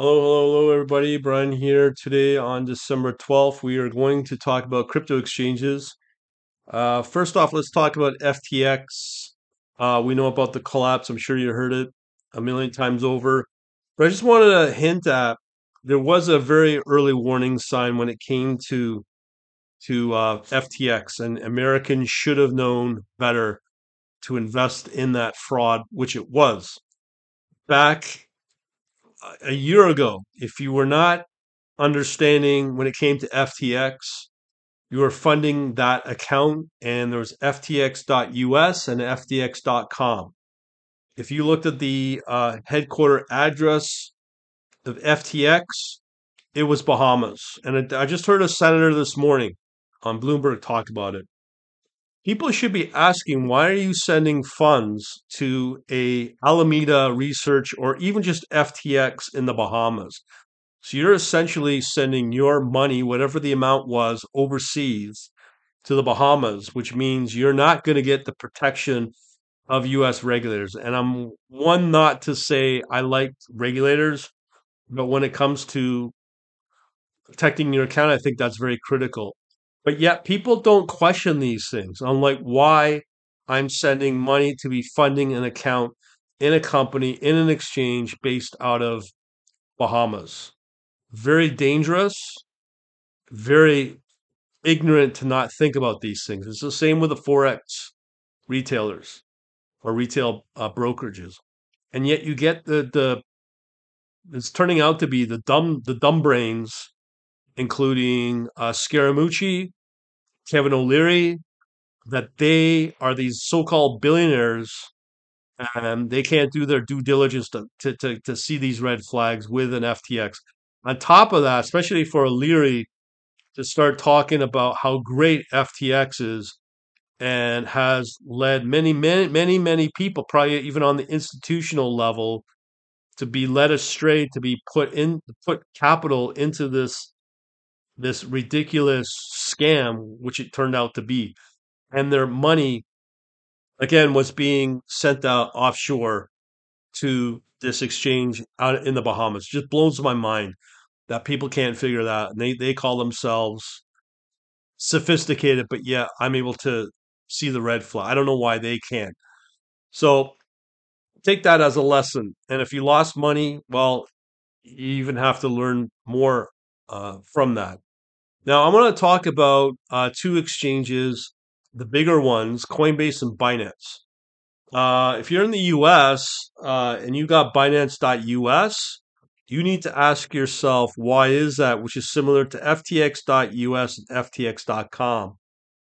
Hello, hello, hello, everybody. Brian here. Today on December 12th, we are going to talk about crypto exchanges. Uh, first off, let's talk about FTX. Uh, we know about the collapse. I'm sure you heard it a million times over. But I just wanted to hint at there was a very early warning sign when it came to to uh, FTX, and Americans should have known better to invest in that fraud, which it was. Back a year ago, if you were not understanding when it came to FTX, you were funding that account, and there was FTX.us and FTX.com. If you looked at the uh, headquarter address of FTX, it was Bahamas. And I just heard a senator this morning on Bloomberg talk about it. People should be asking why are you sending funds to a Alameda Research or even just FTX in the Bahamas? So you're essentially sending your money, whatever the amount was, overseas to the Bahamas, which means you're not going to get the protection of US regulators. And I'm one not to say I like regulators, but when it comes to protecting your account, I think that's very critical. But yet people don't question these things, I'm unlike why I'm sending money to be funding an account in a company, in an exchange based out of Bahamas. Very dangerous, very ignorant to not think about these things. It's the same with the Forex retailers or retail uh, brokerages. And yet you get the, the, it's turning out to be the dumb, the dumb brains including uh, Scaramucci, Kevin O'Leary, that they are these so-called billionaires and they can't do their due diligence to, to, to, to see these red flags with an FTX. On top of that, especially for O'Leary to start talking about how great FTX is and has led many, many, many, many people, probably even on the institutional level, to be led astray, to be put in, put capital into this this ridiculous scam, which it turned out to be. And their money, again, was being sent out offshore to this exchange out in the Bahamas. Just blows my mind that people can't figure that. And they, they call themselves sophisticated, but yeah, I'm able to see the red flag. I don't know why they can't. So take that as a lesson. And if you lost money, well, you even have to learn more uh, from that. Now, I want to talk about uh, two exchanges, the bigger ones, Coinbase and Binance. Uh, if you're in the US uh, and you got Binance.us, you need to ask yourself, why is that, which is similar to FTX.us and FTX.com?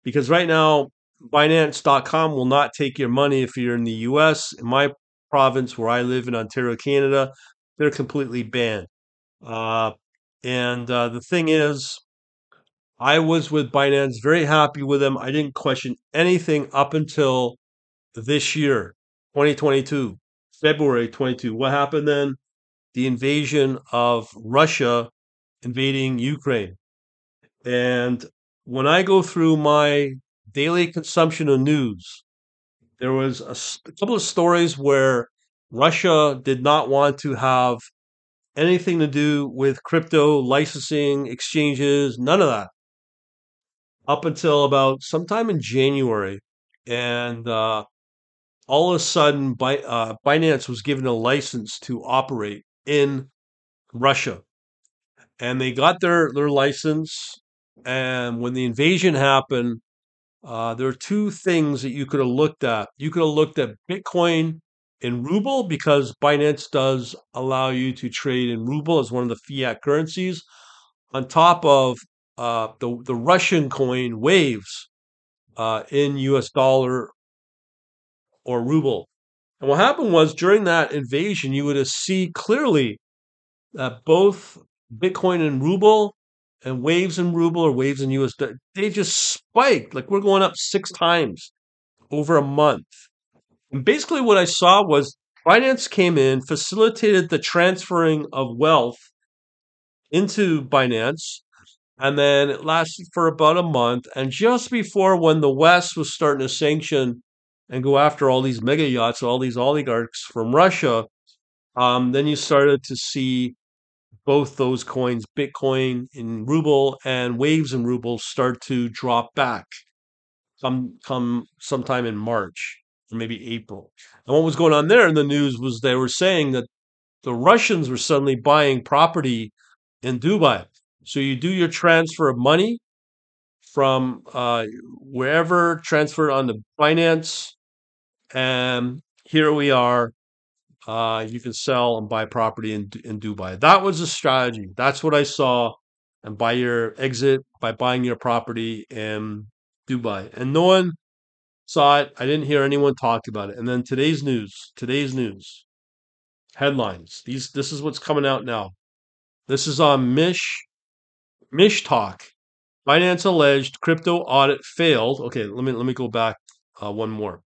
Because right now, Binance.com will not take your money if you're in the US. In my province where I live in Ontario, Canada, they're completely banned. Uh, and uh, the thing is, I was with Binance, very happy with them. I didn't question anything up until this year, 2022, February 22. What happened then? The invasion of Russia invading Ukraine. And when I go through my daily consumption of news, there was a, a couple of stories where Russia did not want to have anything to do with crypto licensing, exchanges, none of that up until about sometime in January, and uh, all of a sudden, Bi- uh, Binance was given a license to operate in Russia, and they got their their license. And when the invasion happened, uh, there are two things that you could have looked at. You could have looked at Bitcoin in ruble because Binance does allow you to trade in ruble as one of the fiat currencies, on top of uh, the the Russian coin waves uh, in U.S. dollar or ruble. And what happened was during that invasion, you would see clearly that both Bitcoin and ruble and waves in ruble or waves in US, they just spiked. Like we're going up six times over a month. And basically, what I saw was Binance came in, facilitated the transferring of wealth into Binance, and then it lasted for about a month. And just before when the West was starting to sanction and go after all these mega yachts, all these oligarchs from Russia, um, then you started to see both those coins, Bitcoin in ruble and Waves in ruble, start to drop back come come sometime in March or maybe April. And what was going on there in the news was they were saying that the Russians were suddenly buying property in Dubai. So you do your transfer of money from uh, wherever, transfer on the Binance, and here we are. Uh, you can sell and buy property in in Dubai. That was a strategy. That's what I saw. And buy your exit by buying your property in Dubai. And no one saw it. I didn't hear anyone talk about it. And then today's news, today's news headlines. These this is what's coming out now. This is on Mish Mish Talk. Binance alleged crypto audit failed. Okay, let me let me go back uh, one more.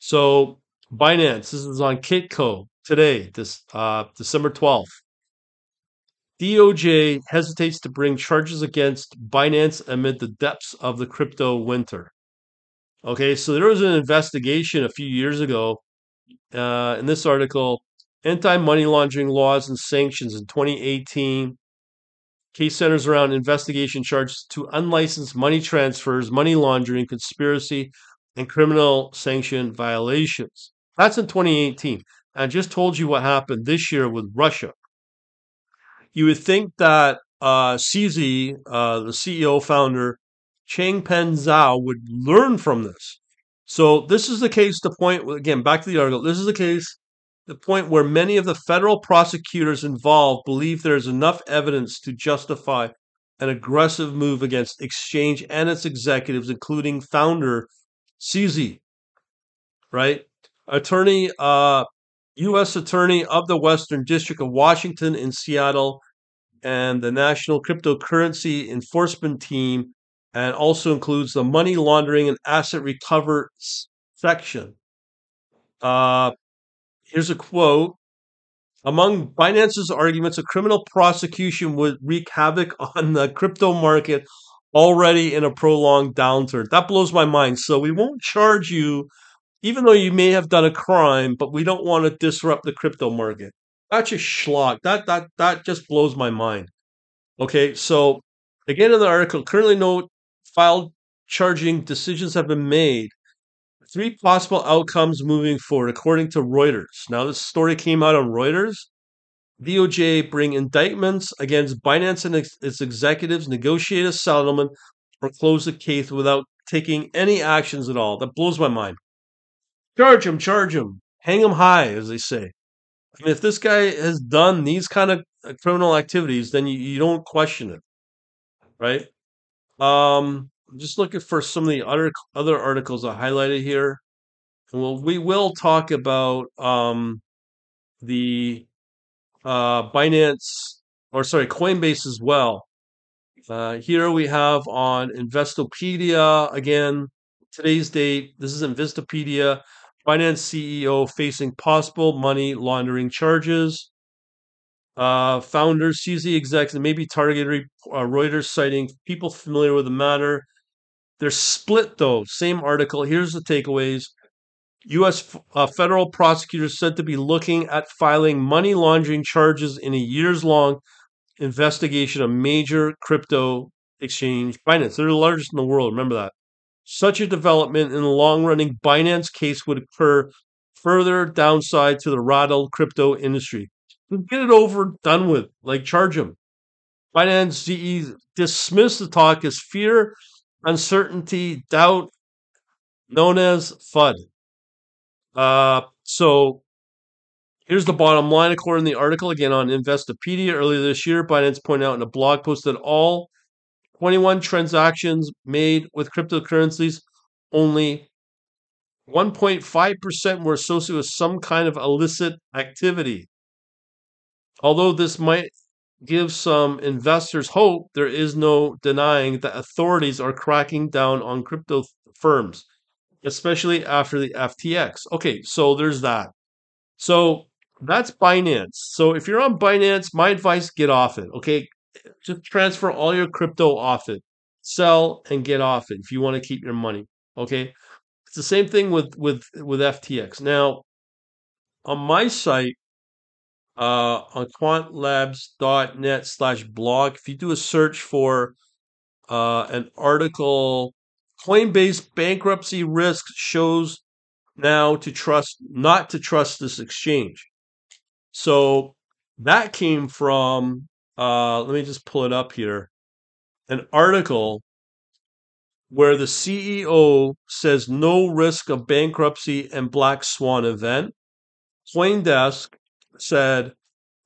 So Binance. This is on Kitco today, this uh, December twelfth. DOJ hesitates to bring charges against Binance amid the depths of the crypto winter. Okay, so there was an investigation a few years ago. Uh, in this article, anti money laundering laws and sanctions in 2018. Case centers around investigation charges to unlicensed money transfers, money laundering, conspiracy, and criminal sanction violations. That's in 2018. I just told you what happened this year with Russia. You would think that uh, CZ, uh, the CEO founder, Changpeng Zhao, would learn from this. So this is the case. The point again, back to the article. This is the case. The point where many of the federal prosecutors involved believe there is enough evidence to justify an aggressive move against Exchange and its executives, including founder CZ. Right, attorney uh, U.S. Attorney of the Western District of Washington in Seattle, and the National Cryptocurrency Enforcement Team, and also includes the Money Laundering and Asset Recover section. Uh, here's a quote. Among Binance's arguments, a criminal prosecution would wreak havoc on the crypto market already in a prolonged downturn. That blows my mind. So we won't charge you even though you may have done a crime, but we don't want to disrupt the crypto market. That's just schlock. That that that just blows my mind. Okay, so again in the article, currently no filed charging decisions have been made. Three possible outcomes moving forward, according to Reuters. Now, this story came out on Reuters. DOJ bring indictments against Binance and its executives, negotiate a settlement, or close the case without taking any actions at all. That blows my mind. Charge him, charge him, hang him high, as they say. I mean, if this guy has done these kind of uh, criminal activities, then you, you don't question it, right? Um, I'm just looking for some of the other other articles I highlighted here, and we'll, we will talk about um, the uh, Binance or sorry Coinbase as well. Uh, here we have on Investopedia again today's date. This is Investopedia. Binance CEO facing possible money laundering charges. Uh, founders, CZ execs, and maybe targeted uh, Reuters citing people familiar with the matter. They're split though. Same article. Here's the takeaways. U.S. Uh, federal prosecutors said to be looking at filing money laundering charges in a years long investigation of major crypto exchange Binance. They're the largest in the world. Remember that. Such a development in the long running Binance case would occur further downside to the rattled crypto industry. Get it over, done with. Like, charge them. Binance GE dismissed the talk as fear, uncertainty, doubt, known as FUD. Uh, so here's the bottom line. According to the article, again on Investopedia earlier this year, Binance pointed out in a blog post that all 21 transactions made with cryptocurrencies, only 1.5% were associated with some kind of illicit activity. Although this might give some investors hope, there is no denying that authorities are cracking down on crypto firms, especially after the FTX. Okay, so there's that. So that's Binance. So if you're on Binance, my advice get off it. Okay, just transfer all your crypto off it. Sell and get off it if you want to keep your money. Okay. It's the same thing with with with FTX. Now, on my site, uh, on quantlabs.net slash blog. If you do a search for uh, an article, Coinbase bankruptcy risk shows now to trust not to trust this exchange. So that came from uh, let me just pull it up here. An article where the CEO says no risk of bankruptcy and black swan event. Coindesk said,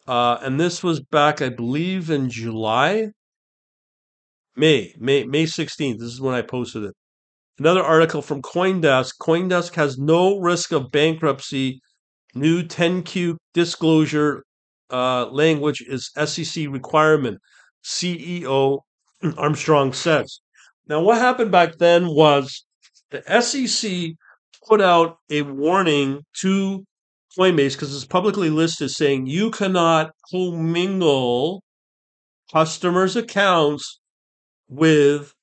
uh, and this was back, I believe, in July, May, May, May 16th. This is when I posted it. Another article from Coindesk. Coindesk has no risk of bankruptcy. New 10Q disclosure uh, language is SEC requirement. CEO Armstrong says. Now, what happened back then was the SEC put out a warning to Coinbase because it's publicly listed saying you cannot commingle customers' accounts with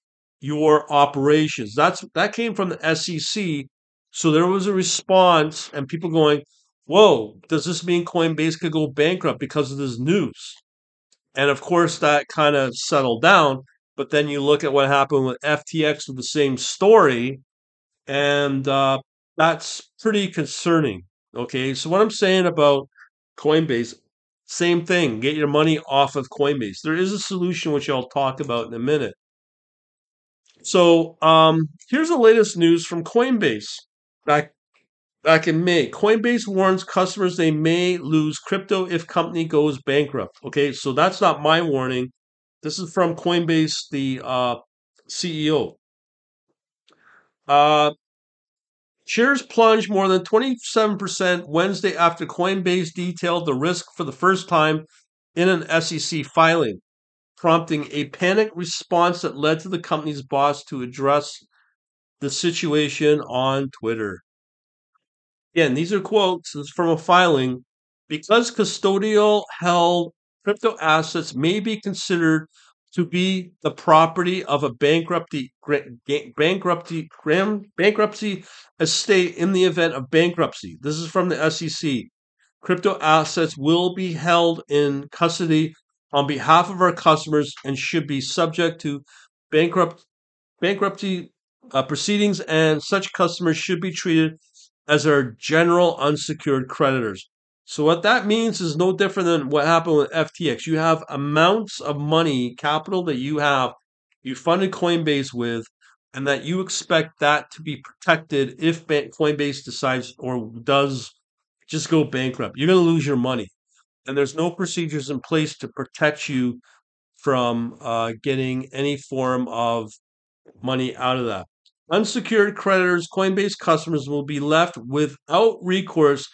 your operations. That's that came from the SEC. So there was a response and people going, "Whoa, does this mean Coinbase could go bankrupt because of this news?" And of course that kind of settled down, but then you look at what happened with FTX with the same story and uh, that's pretty concerning. Okay, so what I'm saying about Coinbase, same thing. Get your money off of Coinbase. There is a solution which I'll talk about in a minute. So um, here's the latest news from Coinbase. Back back in May, Coinbase warns customers they may lose crypto if company goes bankrupt. Okay, so that's not my warning. This is from Coinbase, the uh, CEO. Uh, shares plunged more than 27% Wednesday after Coinbase detailed the risk for the first time in an SEC filing prompting a panic response that led to the company's boss to address the situation on Twitter. Again, these are quotes from a filing. Because custodial held crypto assets may be considered to be the property of a bankruptcy bankruptcy bankruptcy estate in the event of bankruptcy. This is from the SEC. Crypto assets will be held in custody on behalf of our customers and should be subject to bankrupt bankruptcy uh, proceedings and such customers should be treated as our general unsecured creditors. So what that means is no different than what happened with FTX. You have amounts of money, capital that you have, you funded Coinbase with, and that you expect that to be protected if Coinbase decides or does just go bankrupt. You're going to lose your money and there's no procedures in place to protect you from uh, getting any form of money out of that. Unsecured creditors, Coinbase customers will be left without recourse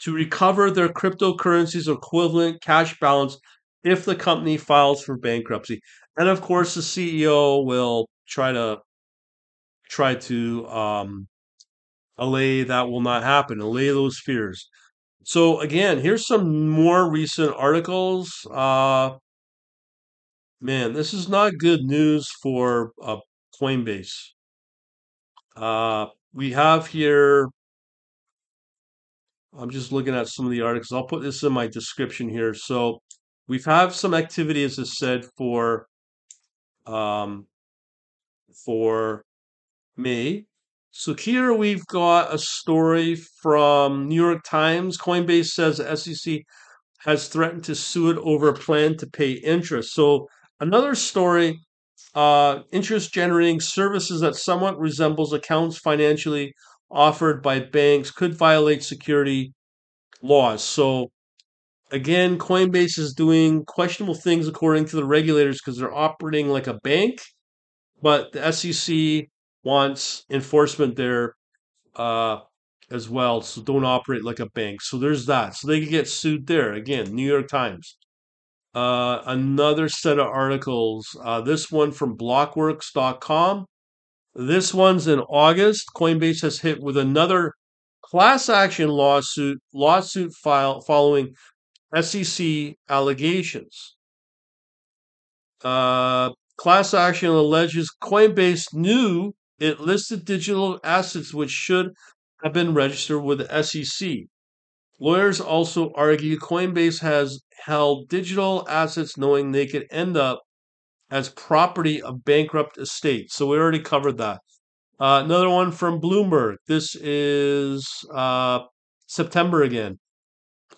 to recover their cryptocurrencies equivalent cash balance if the company files for bankruptcy. And of course, the CEO will try to try to um, allay that will not happen, allay those fears. So again, here's some more recent articles. Uh, man, this is not good news for uh, Coinbase. Uh, we have here. I'm just looking at some of the articles. I'll put this in my description here. So we've have some activity, as I said, for um, for May. So here we've got a story from New York Times. Coinbase says SEC has threatened to sue it over a plan to pay interest. So another story, uh, interest generating services that somewhat resembles accounts financially offered by banks could violate security laws. So again, Coinbase is doing questionable things according to the regulators because they're operating like a bank, but the SEC wants enforcement there uh, as well. So don't operate like a bank. So there's that. So they could get sued there. Again, New York Times. Uh, another set of articles. Uh, this one from blockworks.com. This one's in August. Coinbase has hit with another class action lawsuit lawsuit file following SEC allegations. Uh, class action alleges Coinbase knew it listed digital assets which should have been registered with the SEC. Lawyers also argue Coinbase has held digital assets knowing they could end up as property of bankrupt estates. So we already covered that. Uh, another one from Bloomberg. This is uh, September again.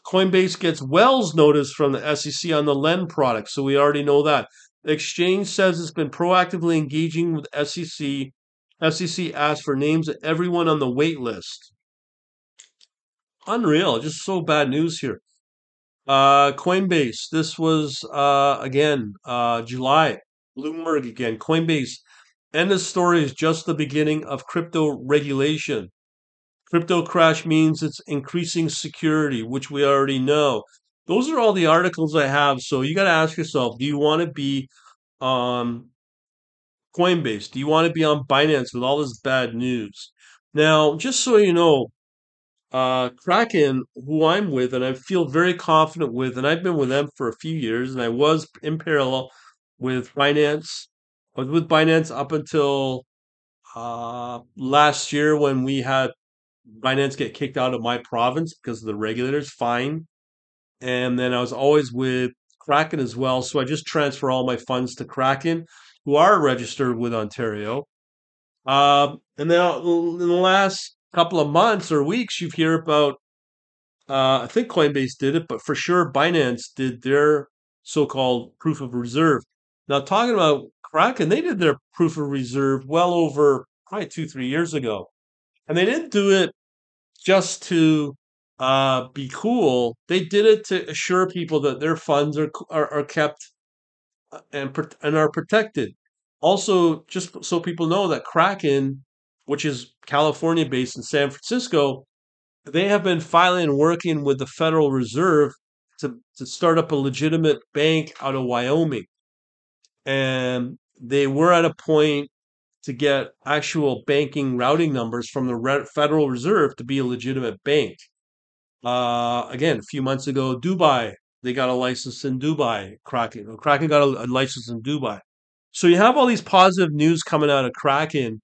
Coinbase gets Wells notice from the SEC on the Lend product. So we already know that. The exchange says it's been proactively engaging with SEC. SEC asked for names of everyone on the wait list. Unreal. Just so bad news here. Uh, Coinbase. This was uh, again uh, July. Bloomberg again. Coinbase. End of story is just the beginning of crypto regulation. Crypto crash means it's increasing security, which we already know. Those are all the articles I have. So you got to ask yourself: Do you want to be on Coinbase? Do you want to be on Binance with all this bad news? Now, just so you know, uh, Kraken, who I'm with, and I feel very confident with, and I've been with them for a few years, and I was in parallel with Binance. I was with Binance up until uh, last year when we had Binance get kicked out of my province because of the regulators fine, and then I was always with Kraken as well. So I just transfer all my funds to Kraken, who are registered with Ontario. Um, and then in the last couple of months or weeks, you hear about, uh, I think Coinbase did it, but for sure Binance did their so called proof of reserve. Now, talking about Kraken, they did their proof of reserve well over probably two, three years ago. And they didn't do it just to uh, be cool. They did it to assure people that their funds are, are, are kept uh, and, and are protected. Also, just so people know that Kraken, which is California based in San Francisco, they have been filing and working with the Federal Reserve to, to start up a legitimate bank out of Wyoming. And they were at a point to get actual banking routing numbers from the Federal Reserve to be a legitimate bank. Uh, again, a few months ago, Dubai, they got a license in Dubai. Kraken, Kraken got a, a license in Dubai. So you have all these positive news coming out of Kraken,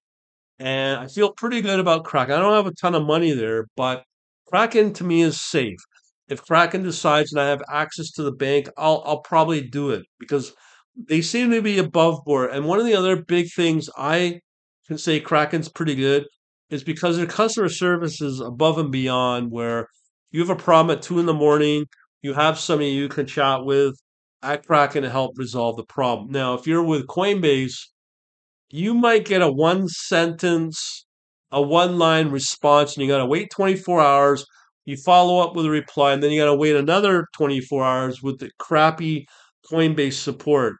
and I feel pretty good about Kraken. I don't have a ton of money there, but Kraken to me is safe. If Kraken decides and I have access to the bank, I'll I'll probably do it because they seem to be above board. And one of the other big things I can say Kraken's pretty good is because their customer service is above and beyond where you have a problem at two in the morning, you have somebody you can chat with at Kraken to help resolve the problem. Now, if you're with Coinbase, you might get a one sentence, a one line response, and you got to wait 24 hours. You follow up with a reply, and then you got to wait another 24 hours with the crappy Coinbase support.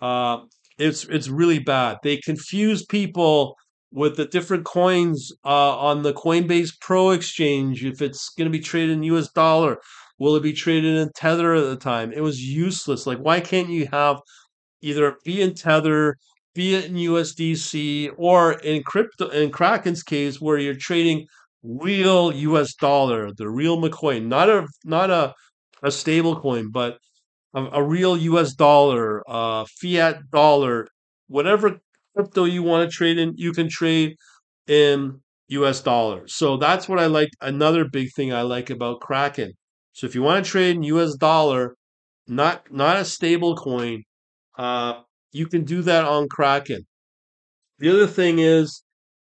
Uh, it's it's really bad. They confuse people with the different coins uh, on the Coinbase Pro exchange. If it's going to be traded in U.S. dollar, will it be traded in Tether at the time? It was useless. Like, why can't you have either be in Tether, be it in USDC, or in crypto? In Kraken's case, where you're trading real U.S. dollar, the real McCoin, not a not a a stable coin, but a, a real US dollar, uh, fiat dollar, whatever crypto you want to trade in, you can trade in US dollars. So that's what I like. Another big thing I like about Kraken. So if you want to trade in US dollar, not not a stable coin, uh, you can do that on Kraken. The other thing is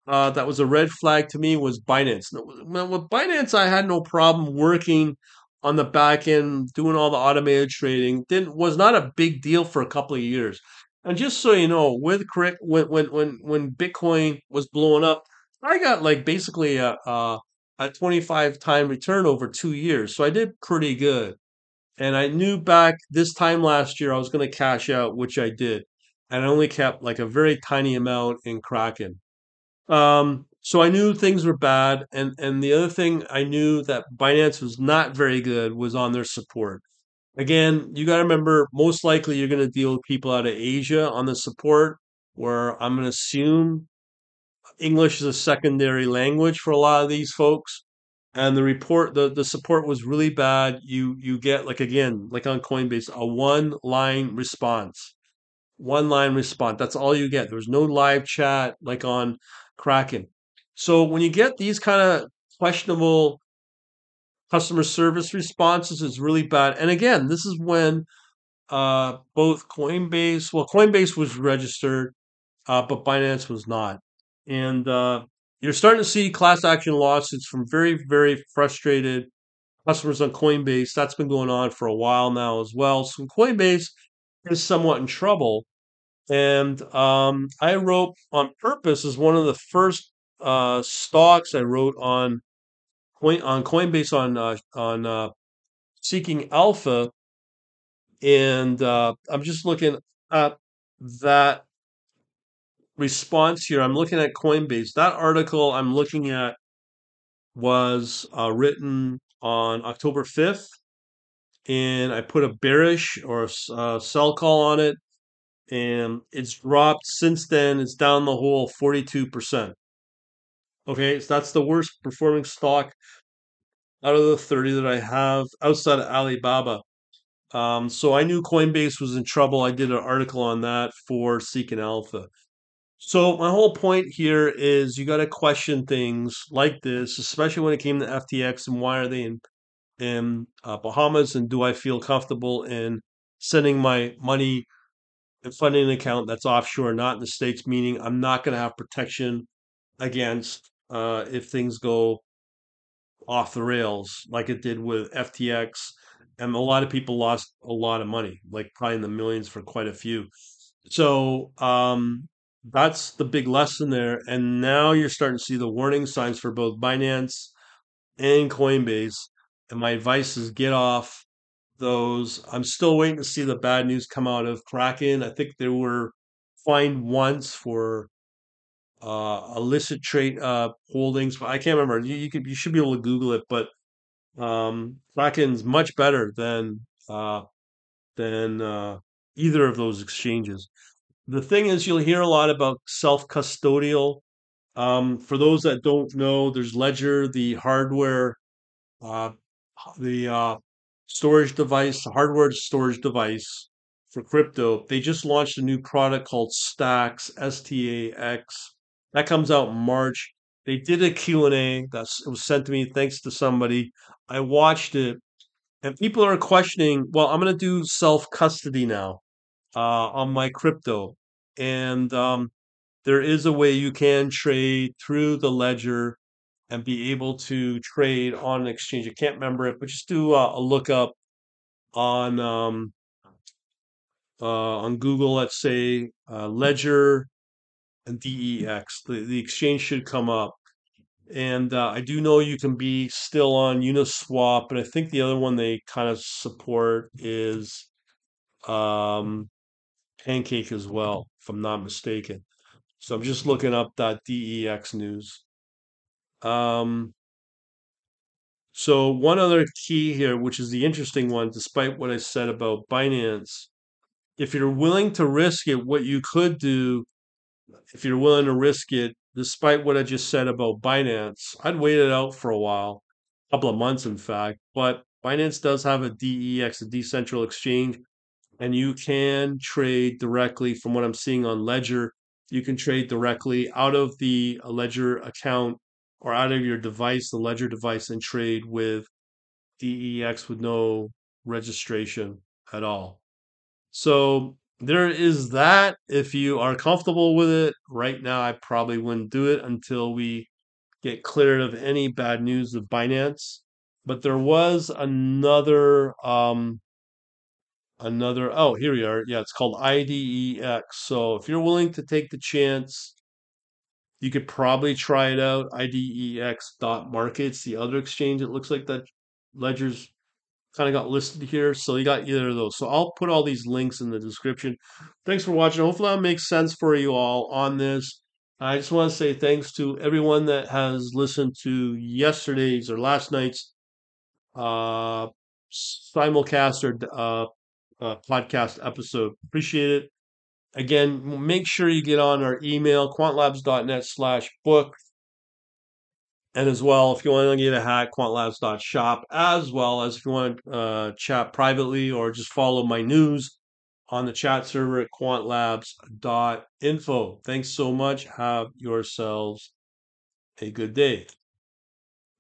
uh, that was a red flag to me was Binance. With Binance, I had no problem working on the back end doing all the automated trading didn't was not a big deal for a couple of years. And just so you know, with when when when when Bitcoin was blowing up, I got like basically a a, a 25 time return over two years. So I did pretty good. And I knew back this time last year I was going to cash out, which I did. And I only kept like a very tiny amount in Kraken. Um, so I knew things were bad, and and the other thing I knew that Binance was not very good was on their support. Again, you got to remember, most likely you're going to deal with people out of Asia on the support, where I'm going to assume English is a secondary language for a lot of these folks. And the report, the, the support was really bad. You you get like again, like on Coinbase, a one line response, one line response. That's all you get. There's no live chat like on Kraken. So when you get these kind of questionable customer service responses it's really bad. And again, this is when uh, both Coinbase, well, Coinbase was registered, uh, but Binance was not. And uh, you're starting to see class action lawsuits from very, very frustrated customers on Coinbase. That's been going on for a while now as well. So Coinbase is somewhat in trouble. And um, I wrote on purpose as one of the first uh, stocks I wrote on Coin on Coinbase on uh, on uh, Seeking Alpha, and uh, I'm just looking at that response here. I'm looking at Coinbase. That article I'm looking at was uh, written on October 5th, and I put a bearish or a uh, sell call on it, and it's dropped since then. It's down the whole 42%. Okay, so that's the worst performing stock out of the 30 that I have outside of Alibaba. Um, so I knew Coinbase was in trouble. I did an article on that for Seeking Alpha. So my whole point here is you got to question things like this, especially when it came to FTX and why are they in in uh, Bahamas and do I feel comfortable in sending my money and funding an account that's offshore, not in the states? Meaning I'm not going to have protection against uh, if things go off the rails like it did with FTX. And a lot of people lost a lot of money, like probably in the millions for quite a few. So um, that's the big lesson there. And now you're starting to see the warning signs for both Binance and Coinbase. And my advice is get off those. I'm still waiting to see the bad news come out of Kraken. I think they were fined once for uh, illicit trade uh, holdings, but I can't remember. You, you could you should be able to Google it, but um, Kraken's much better than uh, than uh, either of those exchanges. The thing is, you'll hear a lot about self custodial. Um, for those that don't know, there's Ledger, the hardware, uh, the uh, storage device, hardware storage device for crypto. They just launched a new product called Stax, S T A X that comes out in March. They did a Q&A that was sent to me thanks to somebody. I watched it and people are questioning, well, I'm going to do self-custody now uh, on my crypto. And um, there is a way you can trade through the ledger and be able to trade on an exchange. I can't remember it, but just do uh, a lookup on um, uh, on Google. Let's say uh, Ledger and DEX. The, the exchange should come up. And uh, I do know you can be still on Uniswap, but I think the other one they kind of support is um, Pancake as well, if I'm not mistaken. So I'm just looking up that DEX news. Um, so one other key here, which is the interesting one, despite what I said about Binance, if you're willing to risk it, what you could do if you're willing to risk it, despite what I just said about Binance, I'd wait it out for a while, a couple of months, in fact. But Binance does have a DEX, a decentral exchange, and you can trade directly from what I'm seeing on Ledger. You can trade directly out of the Ledger account or out of your device, the Ledger device, and trade with DEX with no registration at all. So there is that. If you are comfortable with it, right now I probably wouldn't do it until we get cleared of any bad news of Binance. But there was another um another oh here we are. Yeah, it's called IDEX. So if you're willing to take the chance, you could probably try it out. IDEX.markets, the other exchange it looks like that Ledger's kind of got listed here. So you got either of those. So I'll put all these links in the description. Thanks for watching. Hopefully that makes sense for you all on this. I just want to say thanks to everyone that has listened to yesterday's or last night's uh, simulcast or uh, uh, podcast episode. Appreciate it. Again, make sure you get on our email, quantlabs.net slash book and as well, if you want to get a hack, quantlabs.shop, as well as if you want to uh, chat privately or just follow my news on the chat server at quantlabs.info. Thanks so much. Have yourselves a good day.